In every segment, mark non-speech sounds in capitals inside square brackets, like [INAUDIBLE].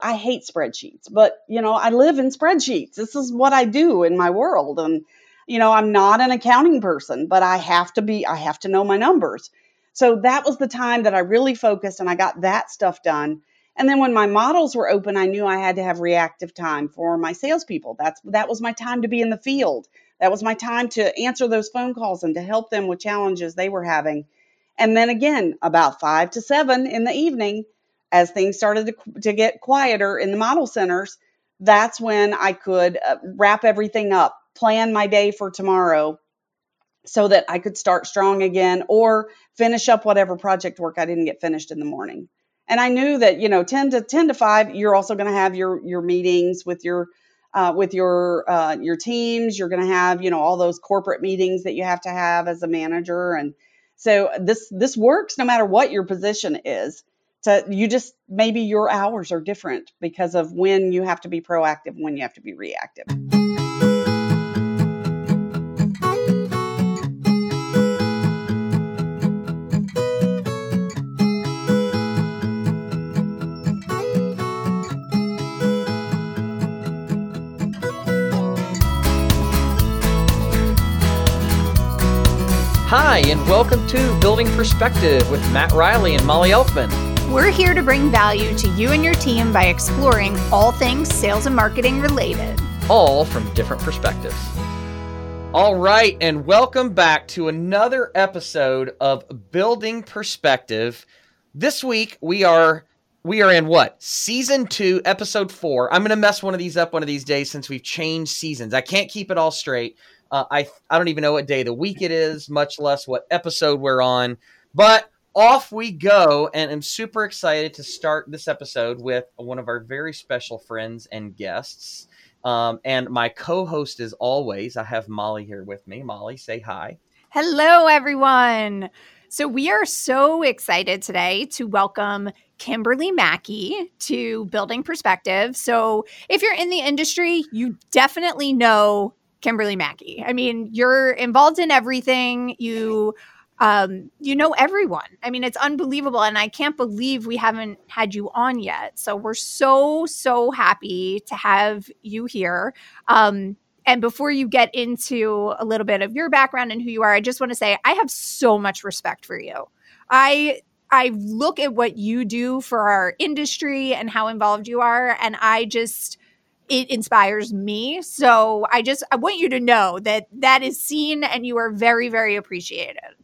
I hate spreadsheets, but you know, I live in spreadsheets. This is what I do in my world. And, you know, I'm not an accounting person, but I have to be, I have to know my numbers. So that was the time that I really focused and I got that stuff done. And then when my models were open, I knew I had to have reactive time for my salespeople. That's that was my time to be in the field. That was my time to answer those phone calls and to help them with challenges they were having. And then again, about five to seven in the evening, as things started to, to get quieter in the model centers, that's when I could uh, wrap everything up, plan my day for tomorrow so that I could start strong again or finish up whatever project work I didn't get finished in the morning. And I knew that, you know, 10 to 10 to 5, you're also going to have your your meetings with your uh, with your uh, your teams. You're going to have, you know, all those corporate meetings that you have to have as a manager and so this this works no matter what your position is to you just maybe your hours are different because of when you have to be proactive when you have to be reactive Hi, and welcome to Building Perspective with Matt Riley and Molly Elfman. We're here to bring value to you and your team by exploring all things sales and marketing related, all from different perspectives. All right, and welcome back to another episode of Building Perspective. This week we are we are in what season two, episode four. I'm going to mess one of these up one of these days since we've changed seasons. I can't keep it all straight. Uh, I I don't even know what day of the week it is, much less what episode we're on. But off we go, and I'm super excited to start this episode with one of our very special friends and guests. Um, and my co-host, as always, I have Molly here with me. Molly, say hi. Hello, everyone. So we are so excited today to welcome Kimberly Mackey to Building Perspective. So if you're in the industry, you definitely know Kimberly Mackey. I mean, you're involved in everything. You um, you know everyone. I mean, it's unbelievable. And I can't believe we haven't had you on yet. So we're so, so happy to have you here. Um, and before you get into a little bit of your background and who you are, I just want to say I have so much respect for you. I I look at what you do for our industry and how involved you are, and I just it inspires me. So I just I want you to know that that is seen and you are very very appreciated.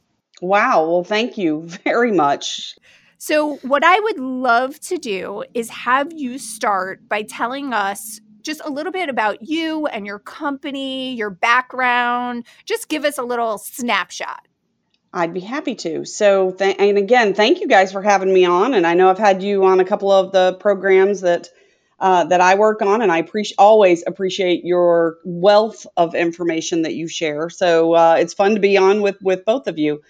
Wow. Well, thank you very much. So, what I would love to do is have you start by telling us just a little bit about you and your company, your background. Just give us a little snapshot. I'd be happy to. So, th- and again, thank you guys for having me on. And I know I've had you on a couple of the programs that uh, that I work on, and I appreciate always appreciate your wealth of information that you share. So uh, it's fun to be on with with both of you.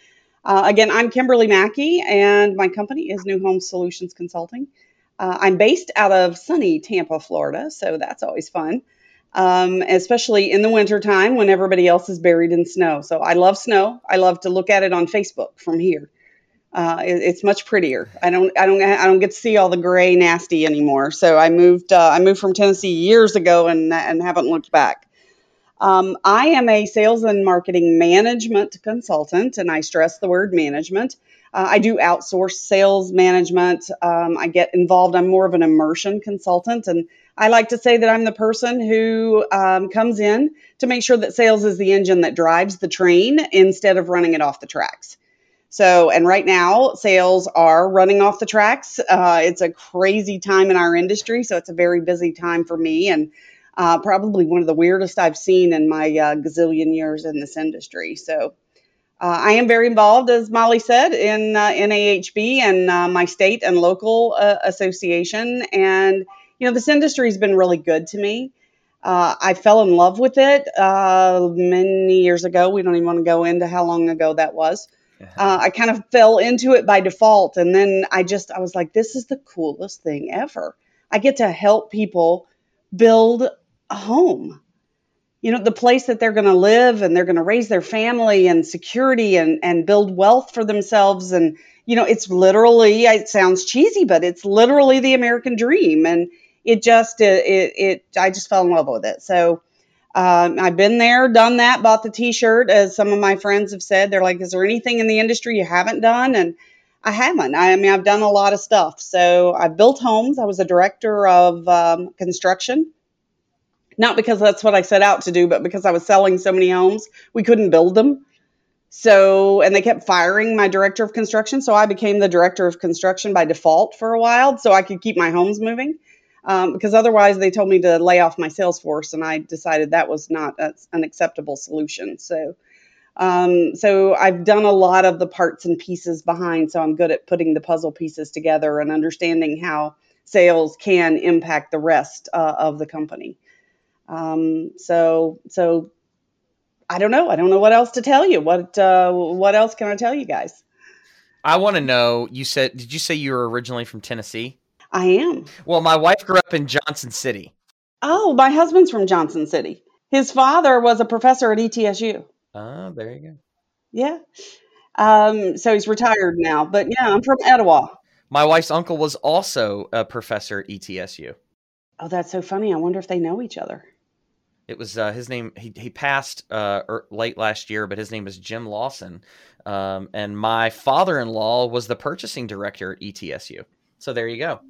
Uh, again, I'm Kimberly Mackey, and my company is New Home Solutions Consulting. Uh, I'm based out of sunny Tampa, Florida, so that's always fun, um, especially in the wintertime when everybody else is buried in snow. So I love snow. I love to look at it on Facebook from here. Uh, it, it's much prettier. I don't, I don't, I don't get to see all the gray nasty anymore. So I moved, uh, I moved from Tennessee years ago and and haven't looked back. Um, I am a sales and marketing management consultant, and I stress the word management. Uh, I do outsource sales management. Um, I get involved. I'm more of an immersion consultant, and I like to say that I'm the person who um, comes in to make sure that sales is the engine that drives the train instead of running it off the tracks. So, and right now, sales are running off the tracks. Uh, it's a crazy time in our industry, so it's a very busy time for me. And uh, probably one of the weirdest I've seen in my uh, gazillion years in this industry. So uh, I am very involved, as Molly said, in uh, NAHB and uh, my state and local uh, association. And, you know, this industry has been really good to me. I fell in love with it many years ago. We don't even want to go into how long ago that was. Uh, I kind of fell into it by default. And then I just, I was like, this is the coolest thing ever. I get to help people build home you know the place that they're going to live and they're going to raise their family and security and and build wealth for themselves and you know it's literally it sounds cheesy but it's literally the american dream and it just it, it, it I just fell in love with it. So um, I've been there, done that, bought the T-shirt. As some of my friends have said, they're like, "Is there anything in the industry you haven't done?" And I haven't. I, mean, I've done a lot of stuff. So I've built homes. I was a director of um, construction. Not because that's what I set out to do, but because I was selling so many homes, we couldn't build them. So, and they kept firing my director of construction. So I became the director of construction by default for a while so I could keep my homes moving. Um, because otherwise they told me to lay off my sales force, and I decided that was not a, an acceptable solution. So, um, so I've done a lot of the parts and pieces behind, so I'm good at putting the puzzle pieces together and understanding how sales can impact the rest uh, of the company. Um, so, so I don't know. I don't know what else to tell you. What uh, what else can I tell you guys? I want to know. You said, did you say you were originally from Tennessee? I am. Well, my wife grew up in Johnson City. Oh, my husband's from Johnson City. His father was a professor at ETSU. Oh, there you go. Yeah. Um, so he's retired now, but yeah, I'm from Etowah. My wife's uncle was also a professor at ETSU. Oh, that's so funny. I wonder if they know each other. It was uh, his name. He he passed uh, er, late last year, but his name is Jim Lawson. Um, and my father-in-law was the purchasing director at ETSU. So there you go.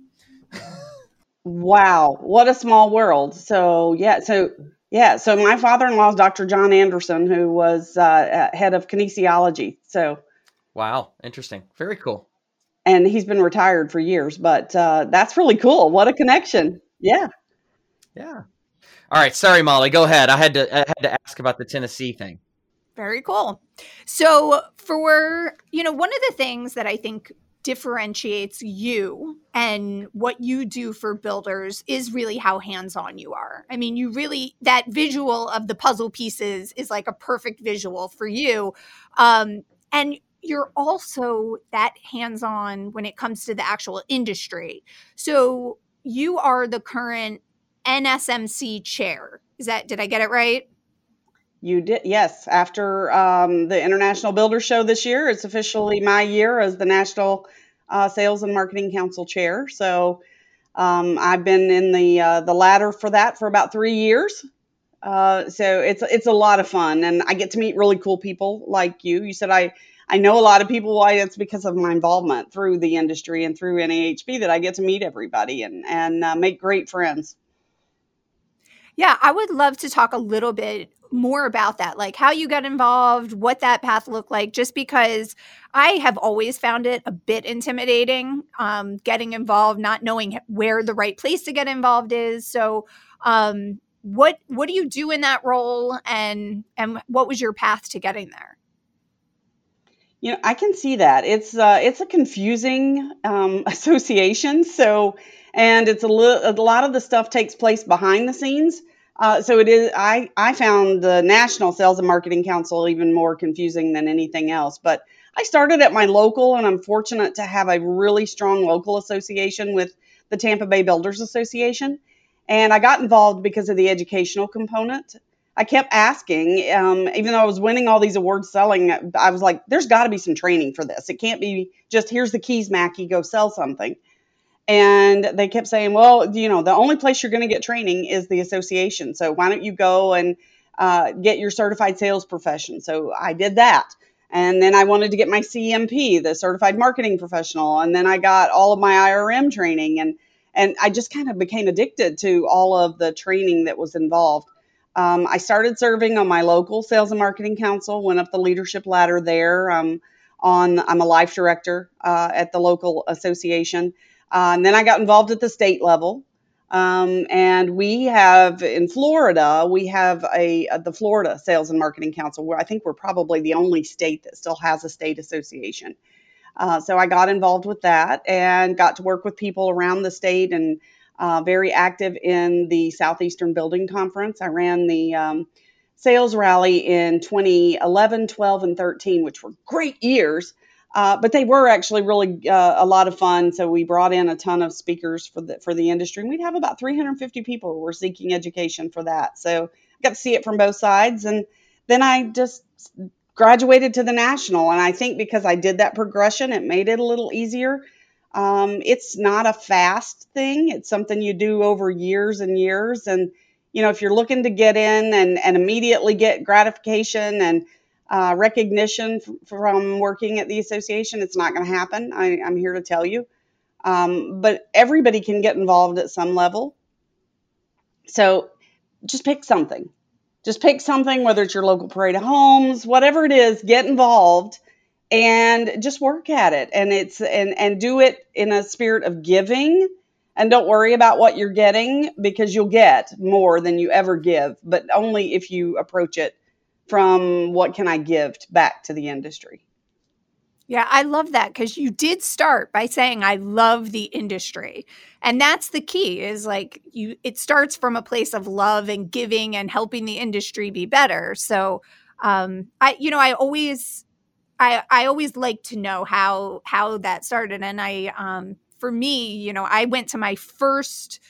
wow, what a small world. So yeah, so yeah, so my father-in-law is Dr. John Anderson, who was uh, head of kinesiology. So wow, interesting, very cool. And he's been retired for years, but uh, that's really cool. What a connection! Yeah, yeah. All right, sorry, Molly. Go ahead. I had to I had to ask about the Tennessee thing. Very cool. So, for you know, one of the things that I think differentiates you and what you do for builders is really how hands on you are. I mean, you really, that visual of the puzzle pieces is like a perfect visual for you. Um, and you're also that hands on when it comes to the actual industry. So you are the current NSMC chair. Is that, did I get it right? You did, yes. After um, the International Builder Show this year, it's officially my year as the National uh, Sales and Marketing Council Chair. So um, I've been in the uh, the ladder for that for about three years. Uh, so it's it's a lot of fun, and I get to meet really cool people like you. You said I I know a lot of people. Why it's because of my involvement through the industry and through NAHB that I get to meet everybody and and uh, make great friends. Yeah, I would love to talk a little bit more about that, like how you got involved, what that path looked like, just because I have always found it a bit intimidating um, getting involved, not knowing where the right place to get involved is. So, um, what what do you do in that role, and and what was your path to getting there? You know, I can see that it's uh, it's a confusing um, [LAUGHS] association. So, and it's a, li- a lot of the stuff takes place behind the scenes. Uh, so it is. I I found the National Sales and Marketing Council even more confusing than anything else. But I started at my local, and I'm fortunate to have a really strong local association with the Tampa Bay Builders Association. And I got involved because of the educational component. I kept asking, um, even though I was winning all these awards selling, I was like, there's got to be some training for this. It can't be just here's the keys, Mackey, go sell something. And they kept saying, well, you know, the only place you're going to get training is the association. So why don't you go and uh, get your certified sales profession? So I did that. And then I wanted to get my CMP, the certified marketing professional. And then I got all of my IRM training. And, and I just kind of became addicted to all of the training that was involved. Um, I started serving on my local sales and marketing council, went up the leadership ladder there. Um, on I'm a life director uh, at the local association. Uh, and then I got involved at the state level. Um, and we have in Florida, we have a, a, the Florida Sales and Marketing Council, where I think we're probably the only state that still has a state association. Uh, so I got involved with that and got to work with people around the state and uh, very active in the Southeastern Building Conference. I ran the um, sales rally in 2011, 12, and 13, which were great years. Uh, but they were actually really uh, a lot of fun. So we brought in a ton of speakers for the for the industry. And we'd have about 350 people who were seeking education for that. So I got to see it from both sides. And then I just graduated to the national. And I think because I did that progression, it made it a little easier. Um, it's not a fast thing. It's something you do over years and years. And, you know, if you're looking to get in and, and immediately get gratification and uh, recognition from working at the association, it's not going to happen. I, I'm here to tell you. Um, but everybody can get involved at some level. So just pick something. Just pick something, whether it's your local parade of homes, whatever it is, get involved and just work at it and it's and and do it in a spirit of giving and don't worry about what you're getting because you'll get more than you ever give but only if you approach it from what can i give back to the industry yeah, I love that because you did start by saying I love the industry. And that's the key is like you it starts from a place of love and giving and helping the industry be better. So um I you know, I always I I always like to know how how that started and I um for me, you know, I went to my first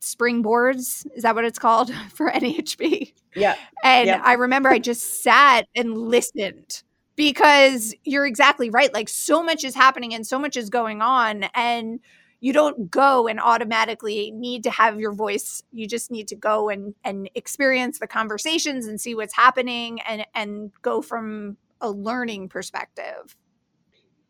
springboards is that what it's called [LAUGHS] for NAHB? Yeah. And yeah. I remember I just sat and listened because you're exactly right. Like so much is happening and so much is going on. And you don't go and automatically need to have your voice. You just need to go and, and experience the conversations and see what's happening and, and go from a learning perspective.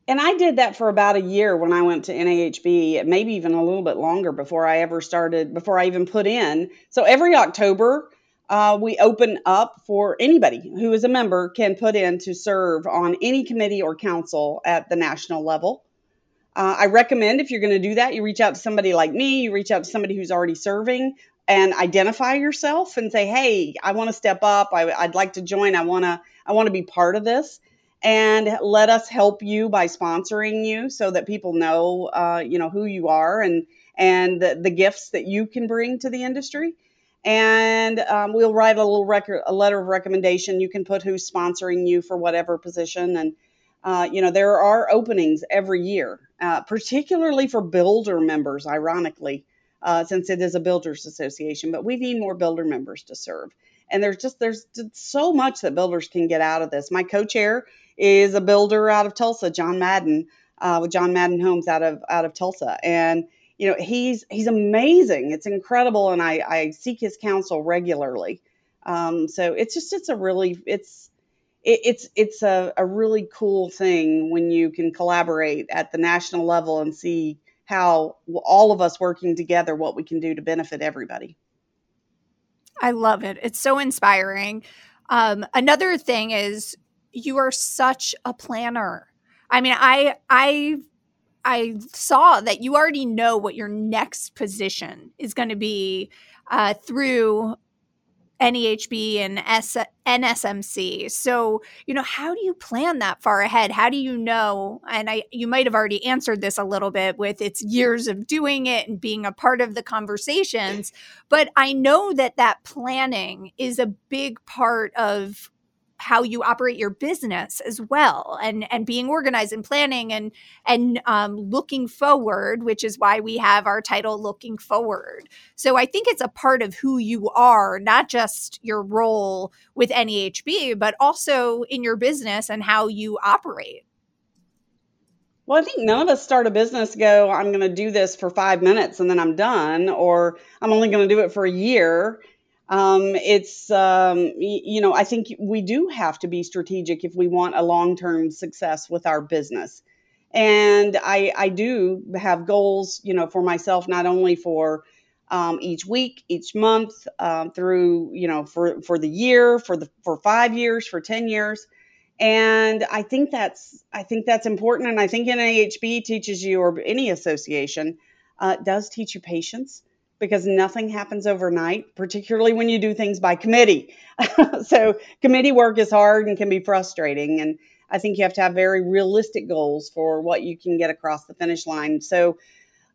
And I did that for about a year when I went to NAHB, maybe even a little bit longer before I ever started, before I even put in. So every October, uh, we open up for anybody who is a member can put in to serve on any committee or council at the national level. Uh, I recommend if you're going to do that, you reach out to somebody like me, you reach out to somebody who's already serving and identify yourself and say, "Hey, I want to step up. I, would like to join. I want to. I want to be part of this." And let us help you by sponsoring you, so that people know, uh, you know, who you are and and the, the gifts that you can bring to the industry and um, we'll write a little record, a letter of recommendation. You can put who's sponsoring you for whatever position, and uh, you know there are openings every year, uh, particularly for builder members. Ironically, uh, since it is a builders association, but we need more builder members to serve. And there's just there's so much that builders can get out of this. My co-chair is a builder out of Tulsa, John Madden, uh, with John Madden Homes out of out of Tulsa, and you know he's he's amazing. It's incredible and i i seek his counsel regularly. Um, so it's just it's a really it's it, it's it's a, a really cool thing when you can collaborate at the national level and see how all of us working together what we can do to benefit everybody. I love it. It's so inspiring. Um, another thing is you are such a planner. I mean i i I saw that you already know what your next position is going to be uh, through NAHB and S- NSMC. So, you know, how do you plan that far ahead? How do you know? And I, you might have already answered this a little bit with its years of doing it and being a part of the conversations. But I know that that planning is a big part of how you operate your business as well and and being organized and planning and and um, looking forward which is why we have our title looking forward. So i think it's a part of who you are not just your role with NAHB but also in your business and how you operate. Well, I think none of us start a business go, I'm going to do this for five minutes and then I'm done, or I'm only going to do it for a year um, it's um, you know I think we do have to be strategic if we want a long-term success with our business, and I I do have goals you know for myself not only for um, each week, each month, um, through you know for for the year, for the for five years, for ten years, and I think that's I think that's important, and I think NAHB teaches you or any association uh, does teach you patience because nothing happens overnight, particularly when you do things by committee. [LAUGHS] so, committee work is hard and can be frustrating. And I think you have to have very realistic goals for what you can get across the finish line. So,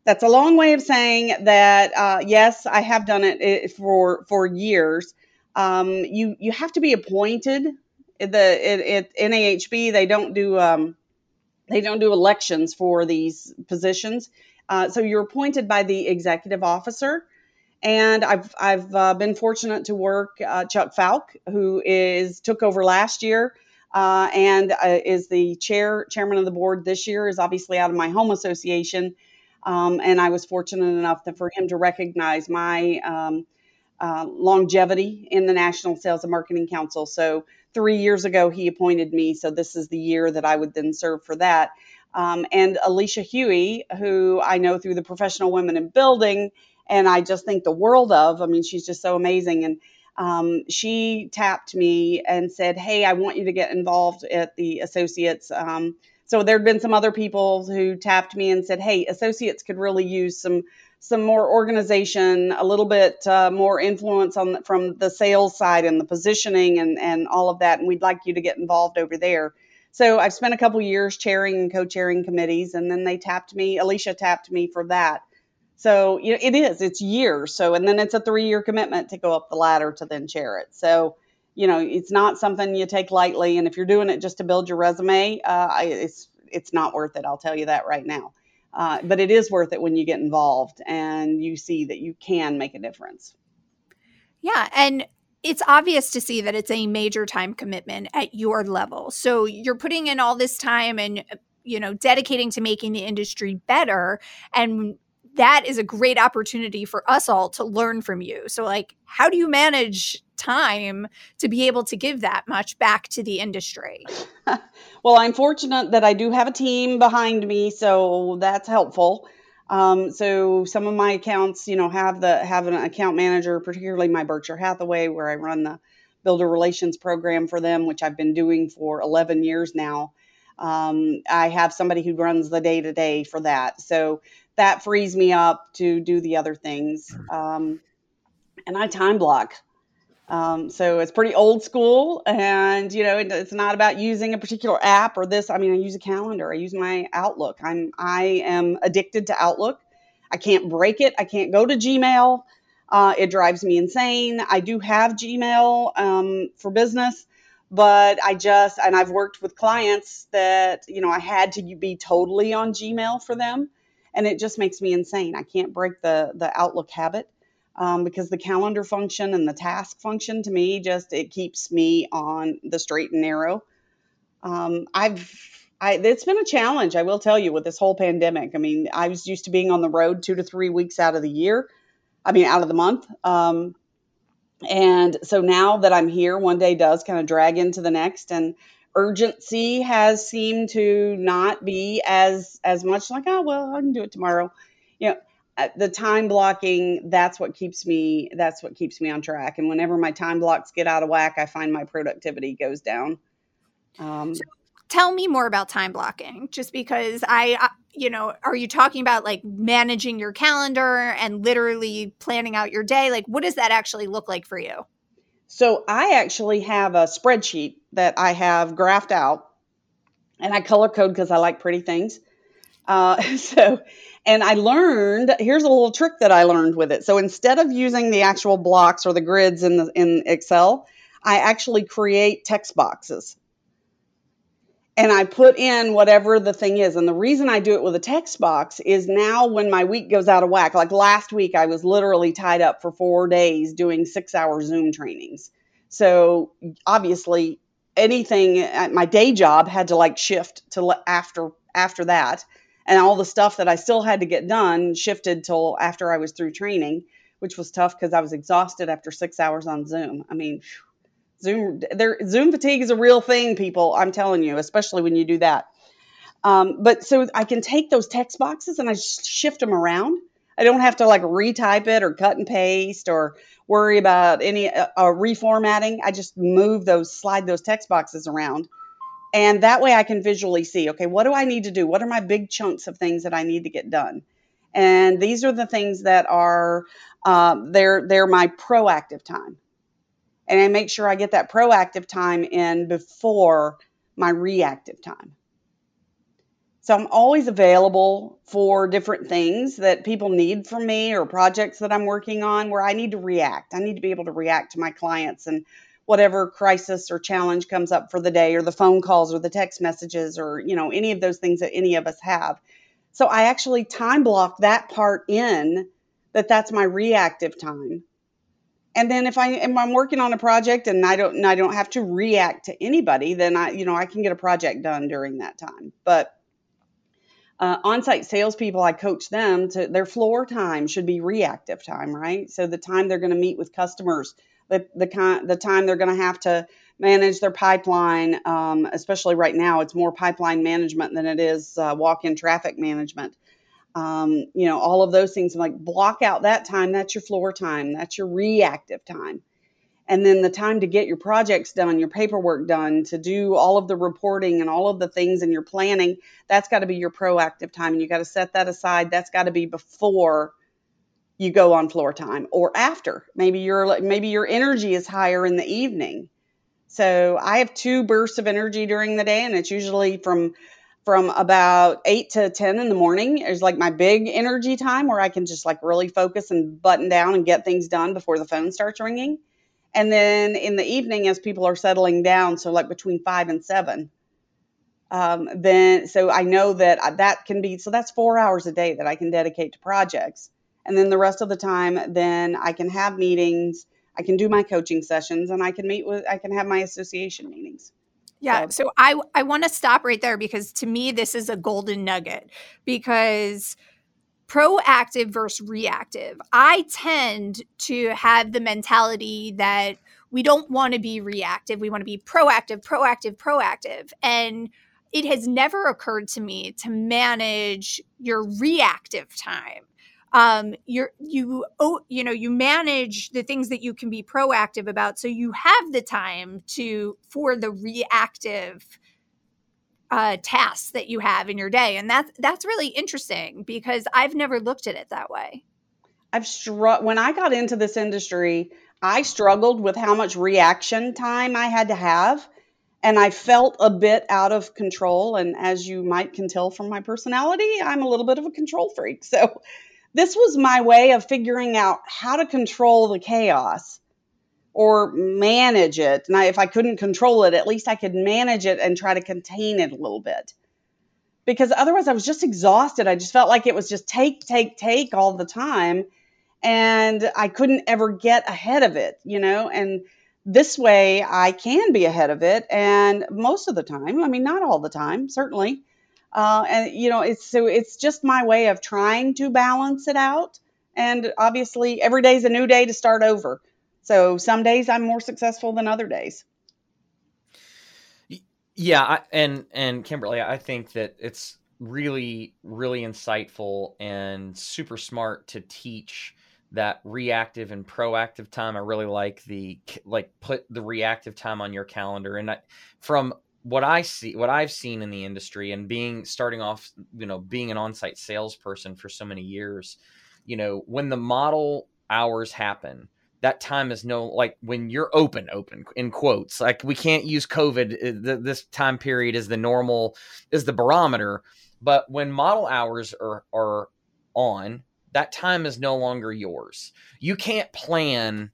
that's a long way of saying that uh, yes, I have done it for for years. Um, you you have to be appointed. The at, NAHB they don't do um, they don't do elections for these positions. Uh, so you're appointed by the executive officer. And I've, I've uh, been fortunate to work uh, Chuck Fowke, who is took over last year. uh, and uh, is the chair chairman of the board this year. Is obviously out of my home association, um, and I was fortunate enough to, for him to recognize my um, uh, longevity in the National Sales and Marketing Council. So three years ago, he appointed me. So this is the year that I would then serve for that. Um, and Alicia Huey, who I know through the Professional Women in Building, and I just think the world of. I mean, she's just so amazing. And um, she tapped me and said, Hey, I want you to get involved at the associates. Um, so there'd been some other people who tapped me and said, Hey, associates could really use some some more organization, a little bit uh, more influence on from the sales side and the positioning and and all of that, and we'd like you to get involved over there. So I've spent a couple years chairing and co-chairing committees, and then they tapped me. Alicia tapped me for that. So you know, it is. It's years. So and then it's a three-year commitment to go up the ladder to then chair it. So you know, it's not something you take lightly. And if you're doing it just to build your resume, uh, it's it's not worth it. I'll tell you that right now. Uh, but it is worth it when you get involved and you see that you can make a difference. Yeah, and it's obvious to see that it's a major time commitment at your level. So you're putting in all this time and uh, you know dedicating to making the industry better and that is a great opportunity for us all to learn from you. So, like, how do you manage time to be able to give that much back to the industry? [LAUGHS] well, I'm fortunate that I do have a team behind me, so that's helpful. Um, so some of my accounts, you know, have the have an account manager, particularly my Berkshire Hathaway, where I run the builder relations program for them, which I've been doing for 11 years now. Um, I have somebody who runs the day to day for that. So that frees me up to do the other things. Um, and I time block. Um, so it's pretty old school, and you know, it, it's not about using a particular app or this. I mean, I use a calendar. I use my Outlook. I'm I am addicted to Outlook. I can't break it. I can't go to Gmail. Uh, it drives me insane. I do have Gmail um, for business, but I just and I've worked with clients that you know I had to be totally on Gmail for them and it just makes me insane. I can't break the the Outlook habit um, because the calendar function and the task function to me just it keeps me on the straight and narrow. Um, I've I, it's been a challenge, I will tell you, with this whole pandemic. I mean, I was used to being on the road two to three weeks out of the year. I mean, out of the month. Um, and so now that I'm here, one day does kind of drag into the next. And urgency has seemed to not be as as much like oh well i can do it tomorrow you know the time blocking that's what keeps me that's what keeps me on track. And whenever my time blocks get out of whack i find my productivity goes down. Um, so tell me more about time blocking just because i, I you know are you talking about like managing your calendar and literally planning out your day? Like what does that actually look like for you? So I actually have a spreadsheet that I have graphed out, and I color code because I like pretty things. Uh, [LAUGHS] so, and I learned here's a little trick that I learned with it. So instead of using the actual blocks or the grids in the in Excel, I actually create text boxes and I put in whatever the thing is. And the reason I do it with a text box is now when my week goes out of whack, like last week, I was literally tied up for four days doing six hour Zoom trainings. So obviously, anything at my day job had to like shift to after after that and all the stuff that I still had to get done shifted till after I was through training, which was tough because I was exhausted after six hours on Zoom. I mean, Zoom, there, Zoom fatigue is a real thing, people. I'm telling you, especially when you do that. Um, but so I can take those text boxes and I shift them around. I don't have to like retype it or cut and paste or worry about any uh, uh, reformatting. I just move those, slide those text boxes around. And that way I can visually see, okay, what do I need to do? What are my big chunks of things that I need to get done? And these are the things that are, uh, they're, they're my proactive time and I make sure I get that proactive time in before my reactive time. So I'm always available for different things that people need from me or projects that I'm working on where I need to react. I need to be able to react to my clients and whatever crisis or challenge comes up for the day or the phone calls or the text messages or you know any of those things that any of us have. So I actually time block that part in that that's my reactive time and then if I if I'm working on a project and I don't and I don't have to react to anybody, then I you know I can get a project done during that time. But uh, on-site salespeople, I coach them to their floor time should be reactive time, right? So the time they're going to meet with customers, the the kind the time they're going to have to manage their pipeline, um, especially right now, it's more pipeline management than it is uh, walk-in traffic management um, you know, all of those things. Like block out that time. That's your floor time. That's your reactive time. And then the time to get your projects done, your paperwork done, to do all of the reporting and all of the things and your planning, that's got to be your proactive time. And you got to set that aside. That's got to be before you go on floor time or after. Maybe your maybe your energy is higher in the evening. So I have two bursts of energy during the day, and it's usually from from about 8 to 10 in the morning is like my big energy time where I can just like really focus and button down and get things done before the phone starts ringing. And then in the evening, as people are settling down, so like between 5 and 7, um, then so I know that that can be so that's four hours a day that I can dedicate to projects. And then the rest of the time, then I can have meetings, I can do my coaching sessions, and I can meet with, I can have my association meetings. Yeah. So I I want to stop right there because to me this is a golden nugget because proactive versus reactive. I tend to have the mentality that we don't want to be reactive. We want to be proactive, proactive, proactive. And it has never occurred to me to manage your reactive time um, you're you oh you know you manage the things that you can be proactive about so you have the time to for the reactive uh, tasks that you have in your day and that's that's really interesting because i've never looked at it that way. I've when i got into this industry i struggled with how much reaction time i had to have and i felt a bit out of control and as you might can tell from my personality i'm a little bit of a control freak [LAUGHS] so this was my way of figuring out how to control the chaos or manage it. And I, if I couldn't control it, at least I could manage it and try to contain it a little bit. Because otherwise, I was just exhausted. I just felt like it was just take, take, take all the time. And I couldn't ever get ahead of it, you know? And this way, I can be ahead of it. And most of the time, I mean, not all the time, certainly, uh, and you know, it's so it's just my way of trying to balance it out. And obviously, every day is a new day to start over. So some days I'm more successful than other days. Yeah, I, and and Kimberly, I think that it's really really insightful and super smart to teach that reactive and proactive time. I really like the like put the reactive time on your calendar. And I, from what I see, what I've seen in the industry, and being starting off, you know, being an on-site salesperson for so many years, you know, when the model hours happen, that time is no like when you're open, open in quotes. Like we can't use COVID. Uh, this time period is the normal, is the barometer. But when model hours are are on, that time is no longer yours. You can't plan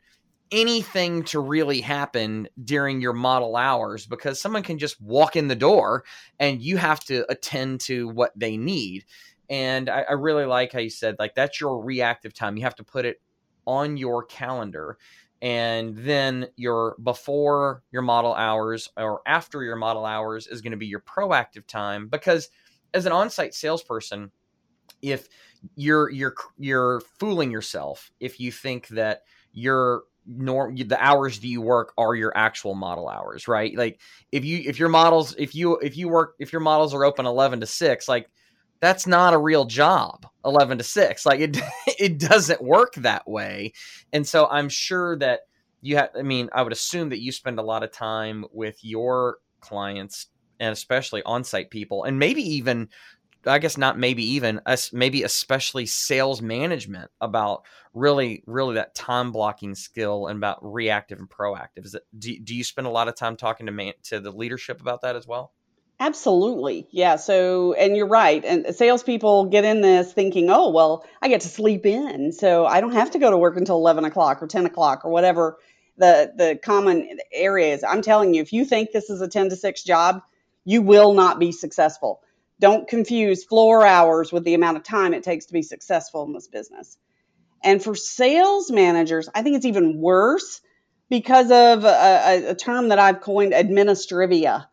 anything to really happen during your model hours because someone can just walk in the door and you have to attend to what they need. And I, I, really like how you said, like, that's your reactive time. You have to put it on your calendar. And then your before your model hours or after your model hours is going to be your proactive time because as an on-site salesperson, if you're you're you're fooling yourself if you think that you're the hours that you work are your actual model hours right? Like if you if your models if you if you work if your models are open 11 to 6 like that's not a real job 11 to 6 like it [LAUGHS] it doesn't work that way. And so i'm sure that you have i mean i would assume that you spend a lot of time with your clients and especially on-site people and maybe even I guess not maybe even us maybe especially sales management about really really that time blocking skill and about reactive and proactive. Is it do, do you spend a lot of time talking to man, to the leadership about that as well? Absolutely. Yeah. So, and you're right. And salespeople get in this thinking, oh, well, I get to sleep in. So I don't have to go to work until 11 o'clock or 10 o'clock or whatever the, the common area is. I'm telling you, if you think this is a 10 to 6 job, you will not be successful. Don't confuse floor hours with the amount of time it takes to be successful in this business. And for sales managers, I think it's even worse because of a, a term that I've coined administrivia.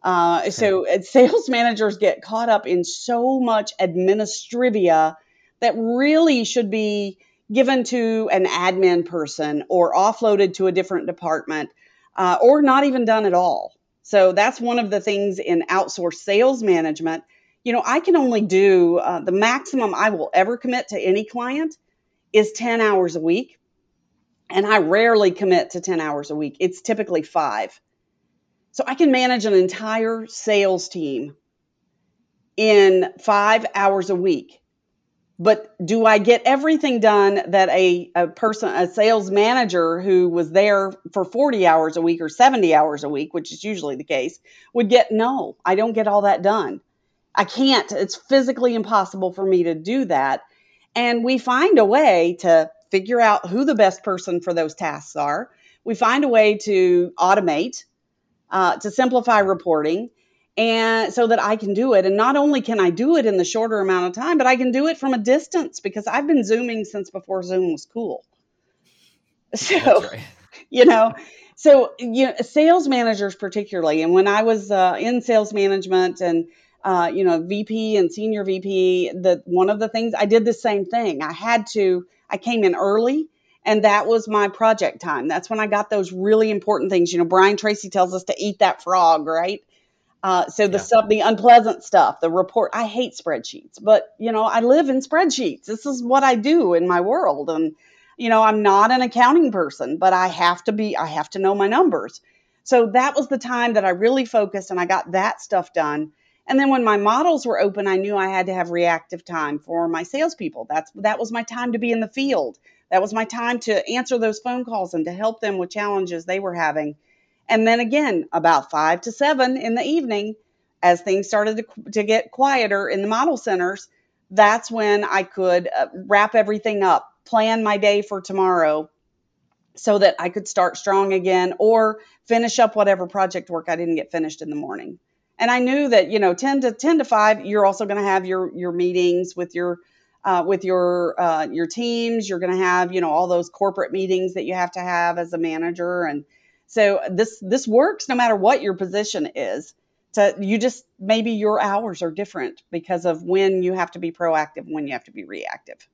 Uh, so [LAUGHS] sales managers get caught up in so much administrivia that really should be given to an admin person or offloaded to a different department uh, or not even done at all. So that's one of the things in outsourced sales management. You know, I can only do uh, the maximum I will ever commit to any client is 10 hours a week. And I rarely commit to 10 hours a week. It's typically five. So I can manage an entire sales team in five hours a week. But do I get everything done that a, a person, a sales manager who was there for 40 hours a week or 70 hours a week, which is usually the case, would get? No, I don't get all that done. I can't. It's physically impossible for me to do that. And we find a way to figure out who the best person for those tasks are. We find a way to automate, uh, to simplify reporting, and so that I can do it. And not only can I do it in the shorter amount of time, but I can do it from a distance because I've been Zooming since before Zoom was cool. [LAUGHS] So, right. you know, so you know, sales managers particularly, and when I was uh, in sales management and uh, you know VP and senior VP, the one of the things I did the same thing. I had to. I came in early. And that was my project time. That's when I got those really important things. You know, Brian Tracy tells us to eat that frog, right? Uh, so the yeah. stuff, the unpleasant stuff, the report. I hate spreadsheets, but you know, I live in spreadsheets. This is what I do in my world, and you know, I'm not an accounting person, but I have to be. I have to know my numbers. So that was the time that I really focused, and I got that stuff done. And then when my models were open, I knew I had to have reactive time for my salespeople. That's that was my time to be in the field. That was my time to answer those phone calls and to help them with challenges they were having. And then again, about five to seven in the evening, as things started to, to get quieter in the model centers, that's when I could uh, wrap everything up, plan my day for tomorrow so that I could start strong again or finish up whatever project work I didn't get finished in the morning. And I knew that, you know, 10 to 10 to 5, you're also going to have your your meetings with your uh, with your uh, your teams. You're going to have, you know, all those corporate meetings that you have to have as a manager and so this this works no matter what your position is. So you just maybe your hours are different because of when you have to be proactive, when you have to be reactive.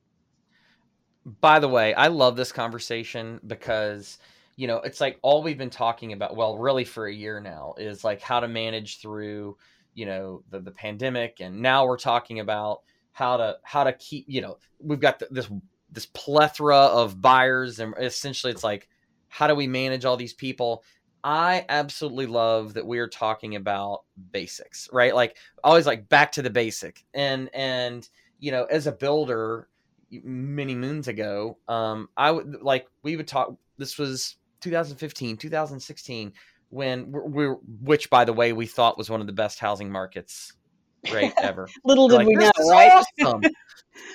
By the way, I love this conversation because you know it's like all we've been talking about. Well, really for a year now is like how to manage through you know the the pandemic, and now we're talking about how to how to keep you know we've got the, this this plethora of buyers and essentially it's like how do we manage all these people? I absolutely love that we are talking about basics, right? Like always like back to the basic. And and you know, as a builder many moons ago, um I would like we would talk this was 2015, 2016 when we which by the way we thought was one of the best housing markets right [LAUGHS] ever. Little did like, we know, right? Awesome. [LAUGHS]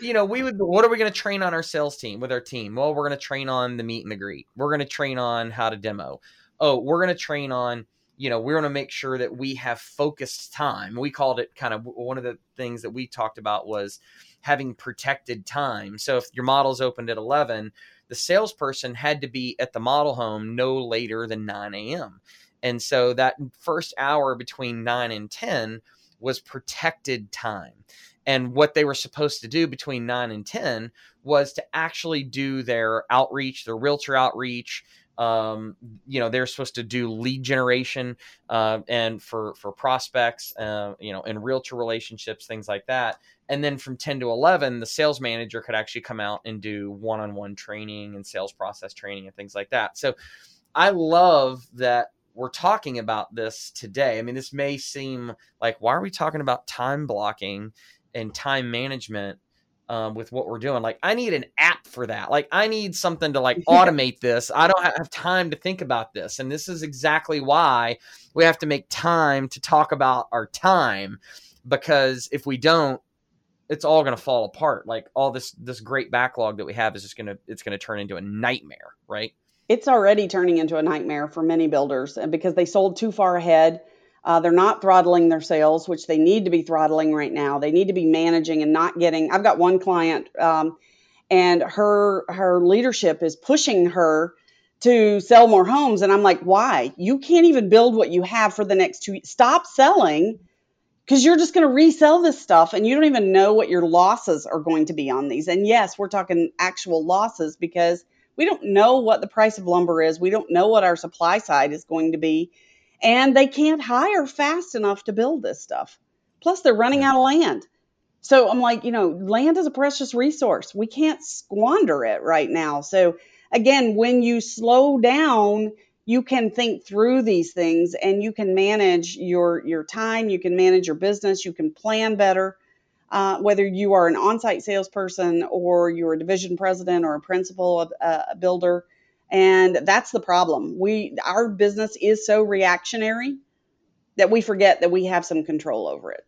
you know, we would. What are we going to train on our sales team with our team? Well, we're going to train on the meet and the greet. We're going to train on how to demo. Oh, we're going to train on. You know, we're going to make sure that we have focused time. We called it kind of one of the things that we talked about was having protected time. So if your model's opened at 11, the salesperson had to be at the model home no later than 9 a.m. And so that first hour between 9 and 10 was protected time. And what they were supposed to do between 9 and 10 was to actually do their outreach, their realtor outreach. Um, you know, they're supposed to do lead generation uh, and for for prospects, uh, you know, and realtor relationships, things like that. And then from 10 to 11, the sales manager could actually come out and do one on one training and sales process training and things like that. So I love that we're talking about this today. I mean, this may seem like why are we talking about time blocking and time management um, with what we're doing? Like, I need an app for that. Like, I need something to like [LAUGHS] automate this. I don't have time to think about this, and this is exactly why we have to make time to talk about our time because if we don't it's all going to fall apart like all this this great backlog that we have is just going to it's going to turn into a nightmare right it's already turning into a nightmare for many builders because they sold too far ahead. Uh, they're not throttling their sales, which they need to be throttling right now. They need to be managing and not getting. I've got one client, um, and her her leadership is pushing her to sell more homes and i'm like why you can't even build what you have for the next two stop selling because you're just going to resell this stuff and you don't even know what your losses are going to be on these and yes we're talking actual losses because we don't know what the price of lumber is. We don't know what our supply side is going to be. And they can't hire fast enough to build this stuff. Plus they're running out of land. So I'm like, you know, land is a precious resource. We can't squander it right now. So again, when you slow down, you can think through these things and you can manage your your time, you can manage your business, you can plan better. Uh, whether you are an on-site salesperson or you're a division president or a principal of uh, a builder, and that's the problem. We our business is so reactionary that we forget that we have some control over it.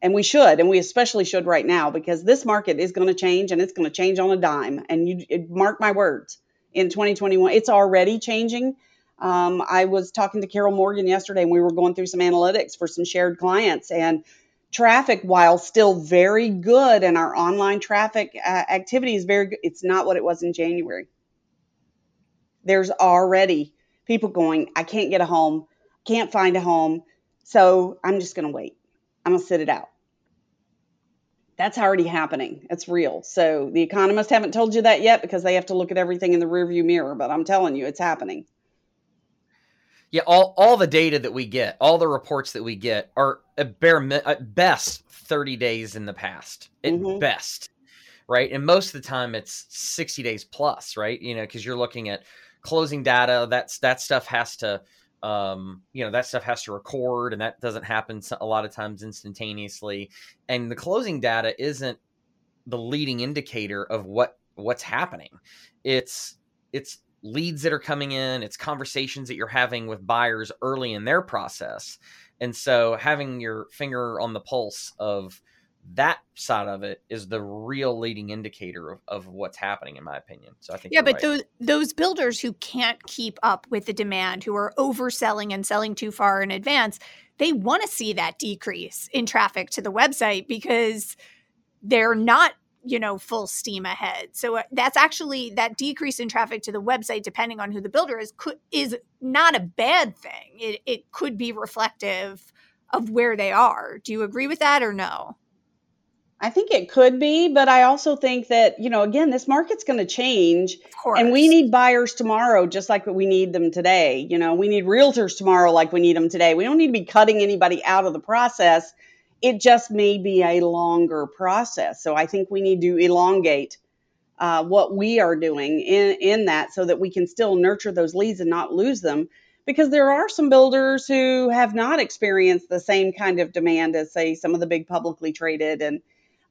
And we should and we especially should right now because this market is going to change and it's going to change on a dime. And you mark my words in 2021 it's already changing. Um, i was talking to carol morgan yesterday and we were going through some analytics for some shared clients and traffic while still very good and our online traffic uh, activity is very good it's not what it was in january there's already people going i can't get a home can't find a home so i'm just going to wait i'm going to sit it out that's already happening. It's real. So the economists haven't told you that yet because they have to look at everything in the rearview mirror, but I'm telling you, it's happening. Yeah, all, all the data that we get, all the reports that we get are at bare at best 30 days in the past. At mm-hmm. best. Right? And most of the time it's 60 days plus, right? You know, cuz you're looking at closing data, that's that stuff has to um, you know that stuff has to record and that doesn't happen a lot of times instantaneously and the closing data isn't the leading indicator of what what's happening it's it's leads that are coming in it's conversations that you're having with buyers early in their process and so having your finger on the pulse of that side of it is the real leading indicator of, of what's happening in my opinion so i think yeah but right. those those builders who can't keep up with the demand who are overselling and selling too far in advance they want to see that decrease in traffic to the website because they're not you know full steam ahead so uh, that's actually that decrease in traffic to the website depending on who the builder is could is not a bad thing it, it could be reflective of where they are do you agree with that or no I think it could be, but I also think that, you know, again, this market's going to change. And we need buyers tomorrow just like we need them today. You know, we need realtors tomorrow like we need them today. We don't need to be cutting anybody out of the process. It just may be a longer process. So I think we need to elongate uh, what we are doing in, in that so that we can still nurture those leads and not lose them. Because there are some builders who have not experienced the same kind of demand as, say, some of the big publicly traded and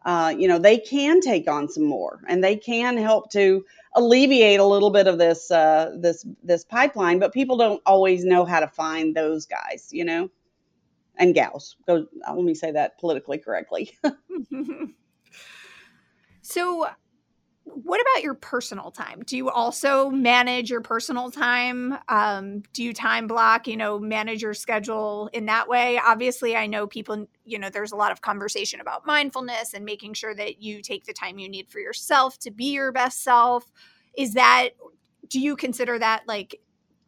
uh, you know, they can take on some more and they can help to alleviate a little bit of this uh, this this pipeline. But people don't always know how to find those guys, you know, and gals. Go, let me say that politically correctly. [LAUGHS] so what about your personal time? Do you also manage your personal time? Um, do you time block, you know, manage your schedule in that way? Obviously, I know people, you know, there's a lot of conversation about mindfulness and making sure that you take the time you need for yourself to be your best self. Is that, do you consider that like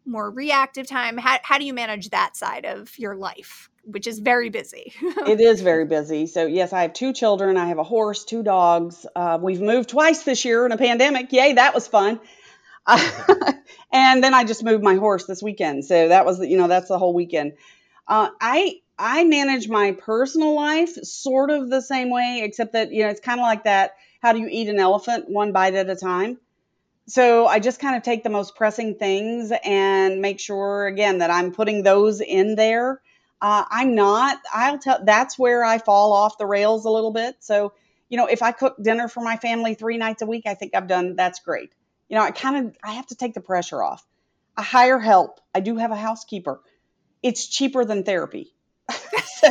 more reactive time? How, how do you manage that side of your life? Which is very busy. it is very busy. So, yes, I have two children. I have a horse, two dogs. Uh, we've moved twice this year in a pandemic. Yay, that was fun. [LAUGHS] and then I just moved my horse this weekend. So that was, you know, that's the whole weekend. Uh, I I manage my personal life sort of the same way, except that you know it's kind of like that. How do you eat an elephant one bite at a time? So I just kind of take the most pressing things and make sure again that I'm putting those in there uh, I'm not. I'll tell. That's where I fall off the rails a little bit. So, you know, if I cook dinner for my family three nights a week, I think I've done. That's great. You know, I kind of I have to take the pressure off. I hire help. I do have a housekeeper. It's cheaper than therapy. [LAUGHS] so,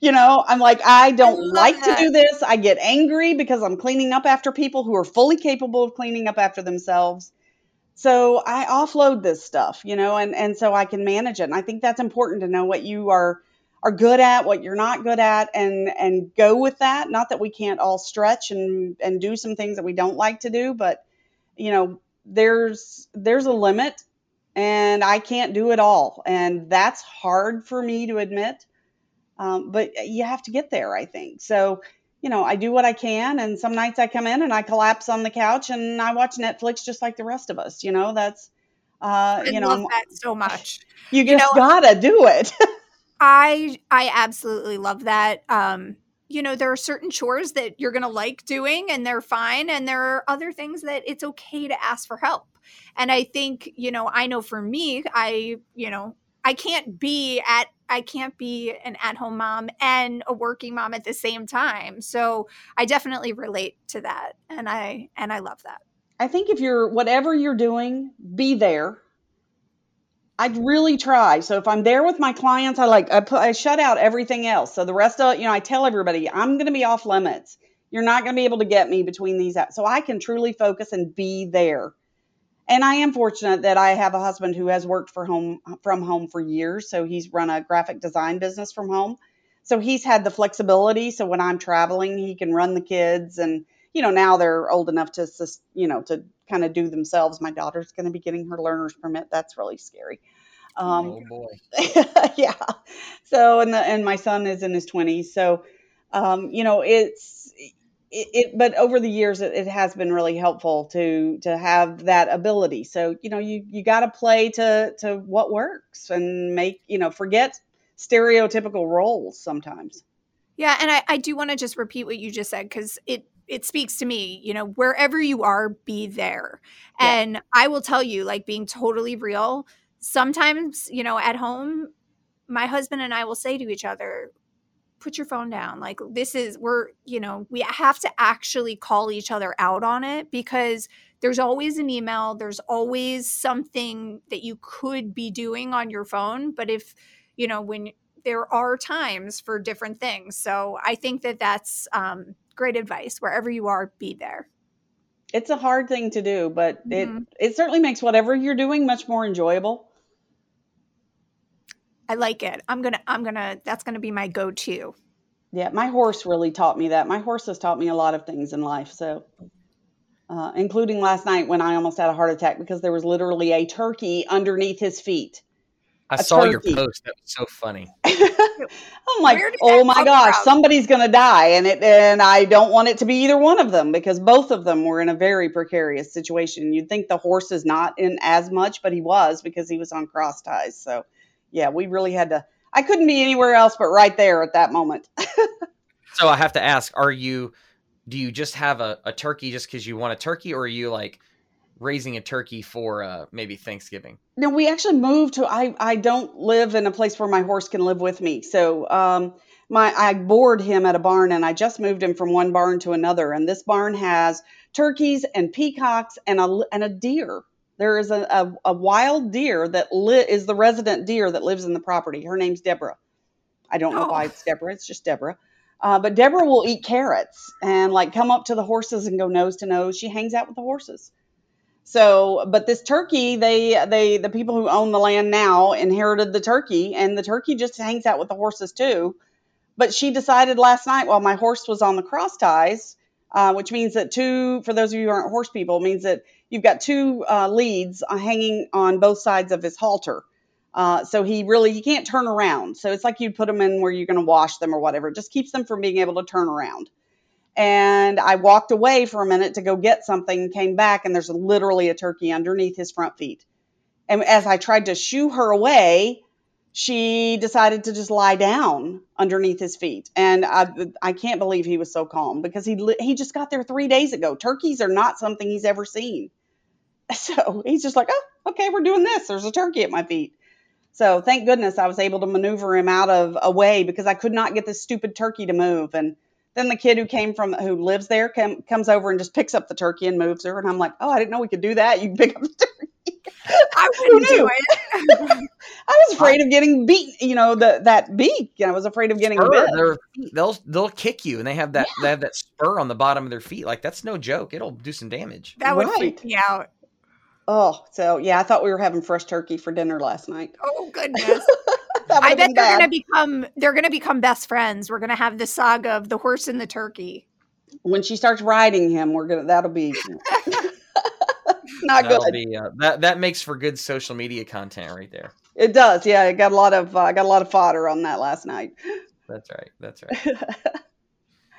you know, I'm like, I don't I like that. to do this. I get angry because I'm cleaning up after people who are fully capable of cleaning up after themselves. So I offload this stuff, you know, and, and so I can manage it. And I think that's important to know what you are are good at, what you're not good at, and and go with that. Not that we can't all stretch and and do some things that we don't like to do, but you know, there's there's a limit, and I can't do it all, and that's hard for me to admit. Um, but you have to get there, I think. So you know, I do what I can, and some nights I come in and I collapse on the couch and I watch Netflix just like the rest of us. You know, that's uh, I you know, love that so much. You just you know, gotta do it. [LAUGHS] I I absolutely love that. Um, you know, there are certain chores that you're gonna like doing and they're fine, and there are other things that it's okay to ask for help. And I think, you know, I know for me, I, you know, I can't be at I can't be an at-home mom and a working mom at the same time. So I definitely relate to that and I and I love that. I think if you're whatever you're doing, be there. I'd really try. So if I'm there with my clients, I like I put I shut out everything else. So the rest of you know, I tell everybody I'm going to be off limits. You're not going to be able to get me between these so I can truly focus and be there and I am fortunate that I have a husband who has worked for home from home for years. So he's run a graphic design business from home. So he's had the flexibility. So when I'm traveling, he can run the kids, and you know now they're old enough to you know to kind of do themselves. My daughter's going to be getting her learner's permit. That's really scary. Um, oh boy. [LAUGHS] yeah. So and the and my son is in his 20s. So um, you know it's it, it, but over the years it, it, has been really helpful to to have that ability. So you know you you got to play to to what works and make you know forget stereotypical roles sometimes. Yeah and i, I do want to just repeat what you just said because it it speaks to me you know wherever you are be there. Yeah. and i will tell you like being totally real sometimes you know at home my husband and i will say to each other put your phone down. Like this is we're, you know, we have to actually call each other out on it because there's always an email, there's always something that you could be doing on your phone, but if, you know, when there are times for different things. So I think that that's um, great advice. Wherever you are, be there. It's a hard thing to do, but mm-hmm. it it certainly makes whatever you're doing much more enjoyable. I like it. I'm gonna I'm gonna that's gonna be my go-to. Yeah, my horse really taught me that. My horse has taught me a lot of things in life. So, uh, including last night when I almost had a heart attack because there was literally a turkey underneath his feet. I saw turkey. your post. That was so funny. [LAUGHS] I'm like, oh my gosh, from? somebody's going to die, and it, and I don't want it to be either one of them because both of them were in a very precarious situation. You'd think the horse is not in as much, but he was because he was on cross ties. So yeah, we really had to. I couldn't be anywhere else but right there at that moment. [LAUGHS] so I have to ask: Are you? Do you just have a, a turkey just because you want a turkey, or are you like raising a turkey for uh, maybe Thanksgiving? No, we actually moved to. I I don't live in a place where my horse can live with me, so um, my I board him at a barn, and I just moved him from one barn to another, and this barn has turkeys and peacocks and a and a deer. There is a, a, a wild deer that li- is the resident deer that lives in the property. Her name's Deborah. I don't know oh. why it's Deborah. It's just Deborah. Uh, but Deborah will eat carrots and like come up to the horses and go nose to nose. She hangs out with the horses. So, but this turkey, they they the people who own the land now inherited the turkey, and the turkey just hangs out with the horses too. But she decided last night while my horse was on the cross ties, uh, which means that two, for those of you who aren't horse people, means that you've got two uh, leads uh, hanging on both sides of his halter. Uh, so he really he can't turn around. So it's like you'd put them in where you're going to wash them or whatever. It just keeps them from being able to turn around. And I walked away for a minute to go get something, came back, and there's literally a turkey underneath his front feet. And as I tried to shoo her away, she decided to just lie down underneath his feet. And I, I can't believe he was so calm because he he just got there three days ago. Turkeys are not something he's ever seen. [LAUGHS] So he's just like, oh, okay, we're doing this. There's a turkey at my feet. So thank goodness I was able to maneuver him out of a way because I could not get this stupid turkey to move. And then the kid who came from who lives there come, comes over and just picks up the turkey and moves her. And I'm like, oh, I didn't know we could do that. You can pick up the turkey. [LAUGHS] I wouldn't do it. [LAUGHS] I was afraid of getting beat. You know the that beak. I was afraid of getting spur, bit. They'll they'll kick you, and they have that yeah. they have that spur on the bottom of their feet. Like that's no joke. It'll do some damage. That would right. freak me out. Oh, so yeah, I thought we were having fresh turkey for dinner last night. Oh goodness. [LAUGHS] I bet they're going to become they're going to become best friends. We're going to have the saga of the horse and the turkey. When she starts riding him, we're gonna that'll be [LAUGHS] not That'll good. Be, uh, that that makes for good social media content right there. It does, yeah. I got a lot of uh, I got a lot of fodder on that last night. That's right. That's right. [LAUGHS]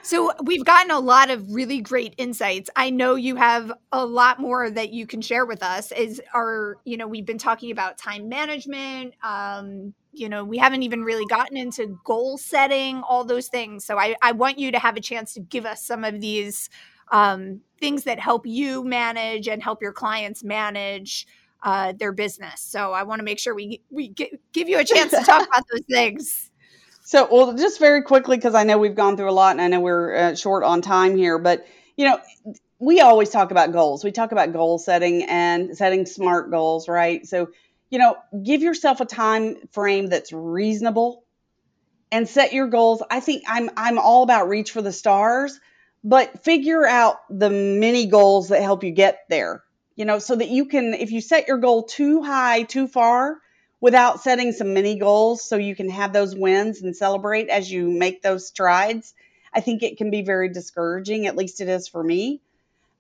So we've gotten a lot of really great insights. I know you have a lot more that you can share with us. Is our, you know, we've been talking about time management. Um, you know, we haven't even really gotten into goal setting, all those things. So I, I want you to have a chance to give us some of these um, things that help you manage and help your clients manage uh, their business. So I want to make sure we we get, give you a chance to talk about those things. So, well, just very quickly, because I know we've gone through a lot and I know we're uh, short on time here, but you know, we always talk about goals. We talk about goal setting and setting smart goals, right? So, you know, give yourself a time frame that's reasonable and set your goals. I think I'm I'm all about reach for the stars, but figure out the mini goals that help you get there. You know, so that you can if you set your goal too high, too far, without setting some mini goals so you can have those wins and celebrate as you make those strides, I think it can be very discouraging. At least it is for me.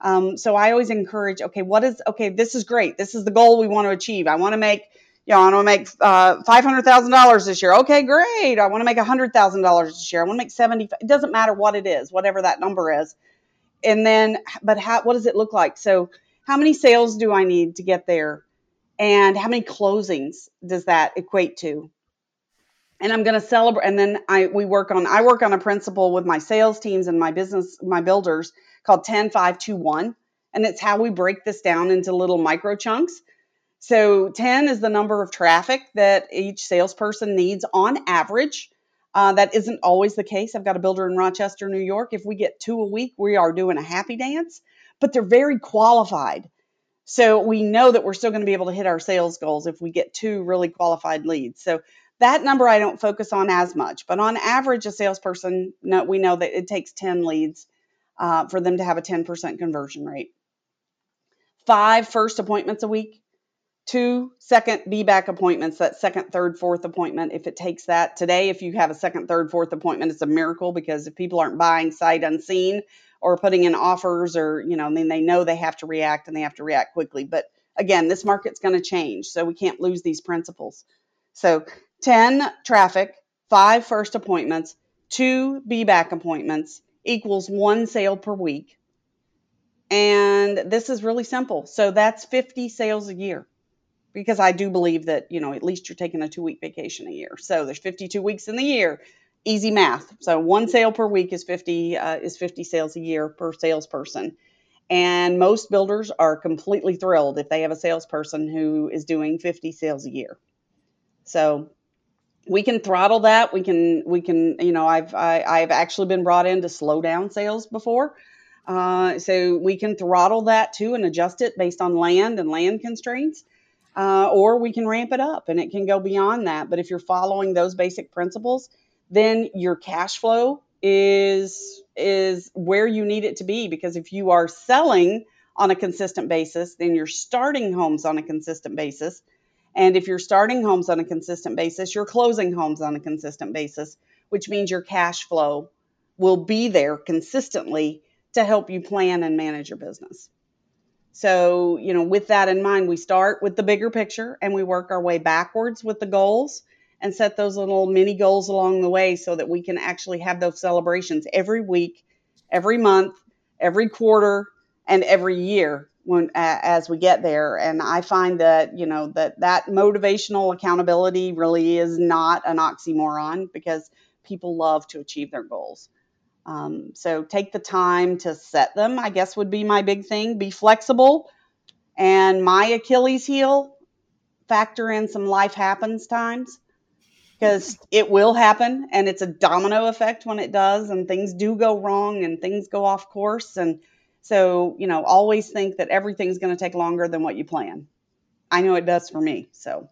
Um, so I always encourage, okay, what is, okay, this is great. This is the goal we want to achieve. I want to make, you know, I want to make uh, $500,000 this year. Okay, great. I want to make $100,000 this year. I want to make 70. It doesn't matter what it is, whatever that number is. And then, but how, what does it look like? So how many sales do I need to get there? And how many closings does that equate to? And i'm going to celebrate and then i we work on i work on a principle with my sales teams and my business my builders called 10 5 2 1 and it's how we break this down into little micro chunks. So 10 is the number of traffic that each salesperson needs on average. Uh, that isn't always the case. I've got a builder in rochester new york. If we get two a week we are doing a happy dance. But they're very qualified so we know that we're still going to be able to hit our sales goals if we get two really qualified leads. So that number I don't focus on as much, but on average, a salesperson, we know that it takes 10 leads uh, for them to have a 10% conversion rate. Five first appointments a week, two second be back appointments, that second, third, fourth appointment. If it takes that today, if you have a second, third, fourth appointment, it's a miracle because if people aren't buying sight unseen, or putting in offers or you know i mean they know they have to react and they have to react quickly. But again this market's going to change so we can't lose these principles. So 10 traffic 5 first appointments 2 be back appointments equals one sale per week. And this is really simple. So that's 50 sales a year because i do believe that you know at least you're taking a two week vacation a year. So there's 52 weeks in the year easy math. So one sale per week is 50 uh, is 50 sales a year per salesperson. And most builders are completely thrilled if they have a salesperson who is doing 50 sales a year. So we can throttle that. We can we can you know I've I, have i have actually been brought in to slow down sales before. Uh, so we can throttle that too and adjust it based on land and land constraints. Uh, or we can ramp it up and it can go beyond that. But if you're following those basic principles, then your cash flow is is where you need it to be because if you are selling on a consistent basis, then you're starting homes on a consistent basis. And if you're starting homes on a consistent basis, you're closing homes on a consistent basis, which means your cash flow will be there consistently to help you plan and manage your business. So, you know, with that in mind, we start with the bigger picture and we work our way backwards with the goals and set those little mini goals along the way so that we can actually have those celebrations every week, every month, every quarter, and every year when uh, as we get there. And i find that you know that that motivational accountability really is not an oxymoron because people love to achieve their goals. Um, so take the time to set them i guess would be my big thing. Be flexible and my achilles heel factor in some life happens times because it will happen and it's a domino effect when it does and things do go wrong and things go off course and so you know always think that everything's going to take longer than what you plan i know it does for me so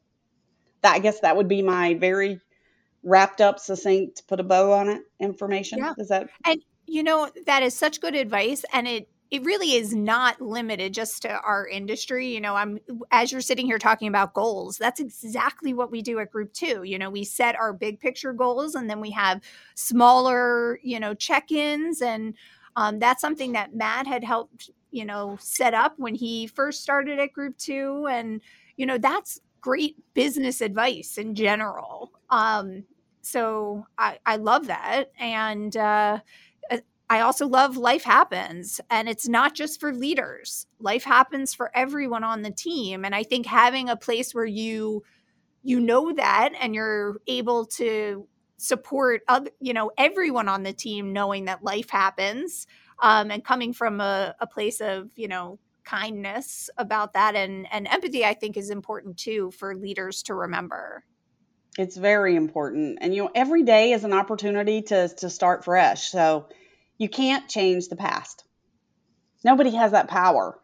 that i guess that would be my very wrapped up succinct put a bow on it information yeah. is that and you know that is such good advice and it it really is not limited just to our industry. You know, I'm as you're sitting here talking about goals, that's exactly what we do at Group 2. You know, we set our big picture goals and then we have smaller, you know, check-ins and um, that's something that Matt had helped, you know, set up when he first started at Group 2 and you know, that's great business advice in general. Um, so I, I love that. And uh, I also love life happens. And it's not just for leaders, life happens for everyone on the team. And I think having a place where you, you know that and you're able to support other, you know everyone on the team knowing that life happens um, and coming from a, a place of you know kindness about that and and empathy i think is important too for leaders to remember it's very important and you know every day is an opportunity to to start fresh so you can't change the past nobody has that power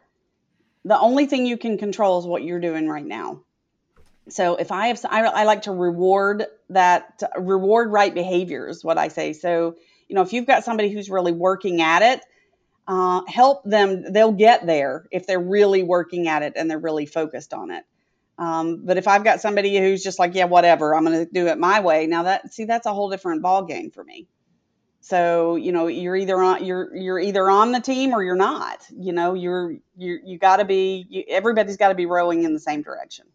the only thing you can control is what you're doing right now so if i have i, I like to reward that reward right behaviors what i say so you know if you've got somebody who's really working at it uh, help them. They'll get there if they're really working at it and they're really focused on it. Um, but if I've got somebody who's just like, yeah, whatever, I'm going to do it my way. Now that see, that's a whole different ball game for me. So you know, you're either on you're you're either on the team or you're not. You know, you're you you got to be. You, everybody's got to be rowing in the same direction.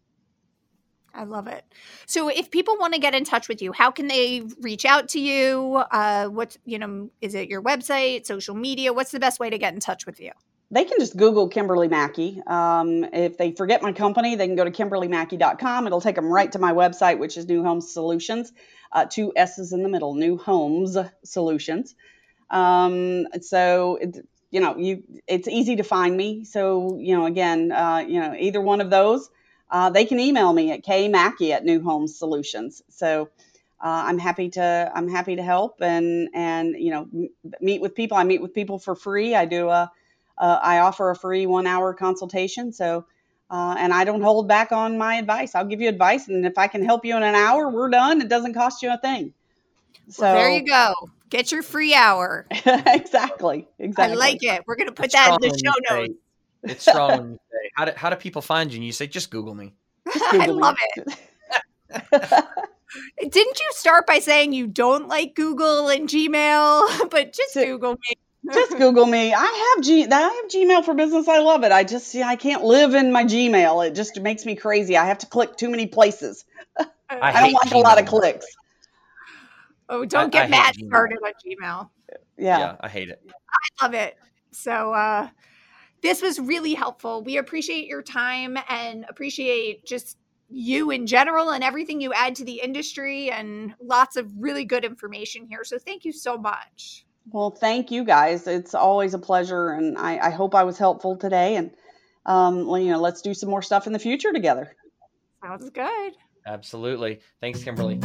I love it. So, if people want to get in touch with you, how can they reach out to you? Uh, what's you know, is it your website, social media? What's the best way to get in touch with you? They can just Google Kimberly Mackey. Um, if they forget my company, they can go to kimberlymackey.com. It'll take them right to my website, which is New Home Solutions. Uh, two S's in the middle, New Homes Solutions. Um, so, it, you know, you it's easy to find me. So, you know, again, uh, you know, either one of those uh, they can email me at kmackey at New Homes Solutions. So uh, I'm happy to I'm happy to help and and you know m- meet with people. I meet with people for free. I do a, a I offer a free one hour consultation. So uh, and I don't hold back on my advice. I'll give you advice, and if I can help you in an hour, we're done. It doesn't cost you a thing. So well, there you go. Get your free hour. exactly. [LAUGHS] Exactly. I like it. We're gonna put that in the show notes. It's strong when you say, how do, how do people find you? And you say, just Google me. Just Google [LAUGHS] I love me. it. [LAUGHS] Didn't you start by saying you don't like Google and Gmail, but just Google me? Just Google me. I have G. I have Gmail for business. I love it. I just see. I can't live in my Gmail. It just makes me crazy. I have to click too many places. I, I don't like Gmail. a lot of clicks. Oh, don't get I, mad started on Gmail. Yeah. yeah, I hate it. I love it. So, uh, this was really helpful. We appreciate your time and appreciate just you in general and everything you add to the industry and lots of really good information here. So thank you so much. Well, thank you guys. It's always a pleasure, and I, I hope I was helpful today. And um, well, you know, let's do some more stuff in the future together. Sounds good. Absolutely. Thanks, Kimberly.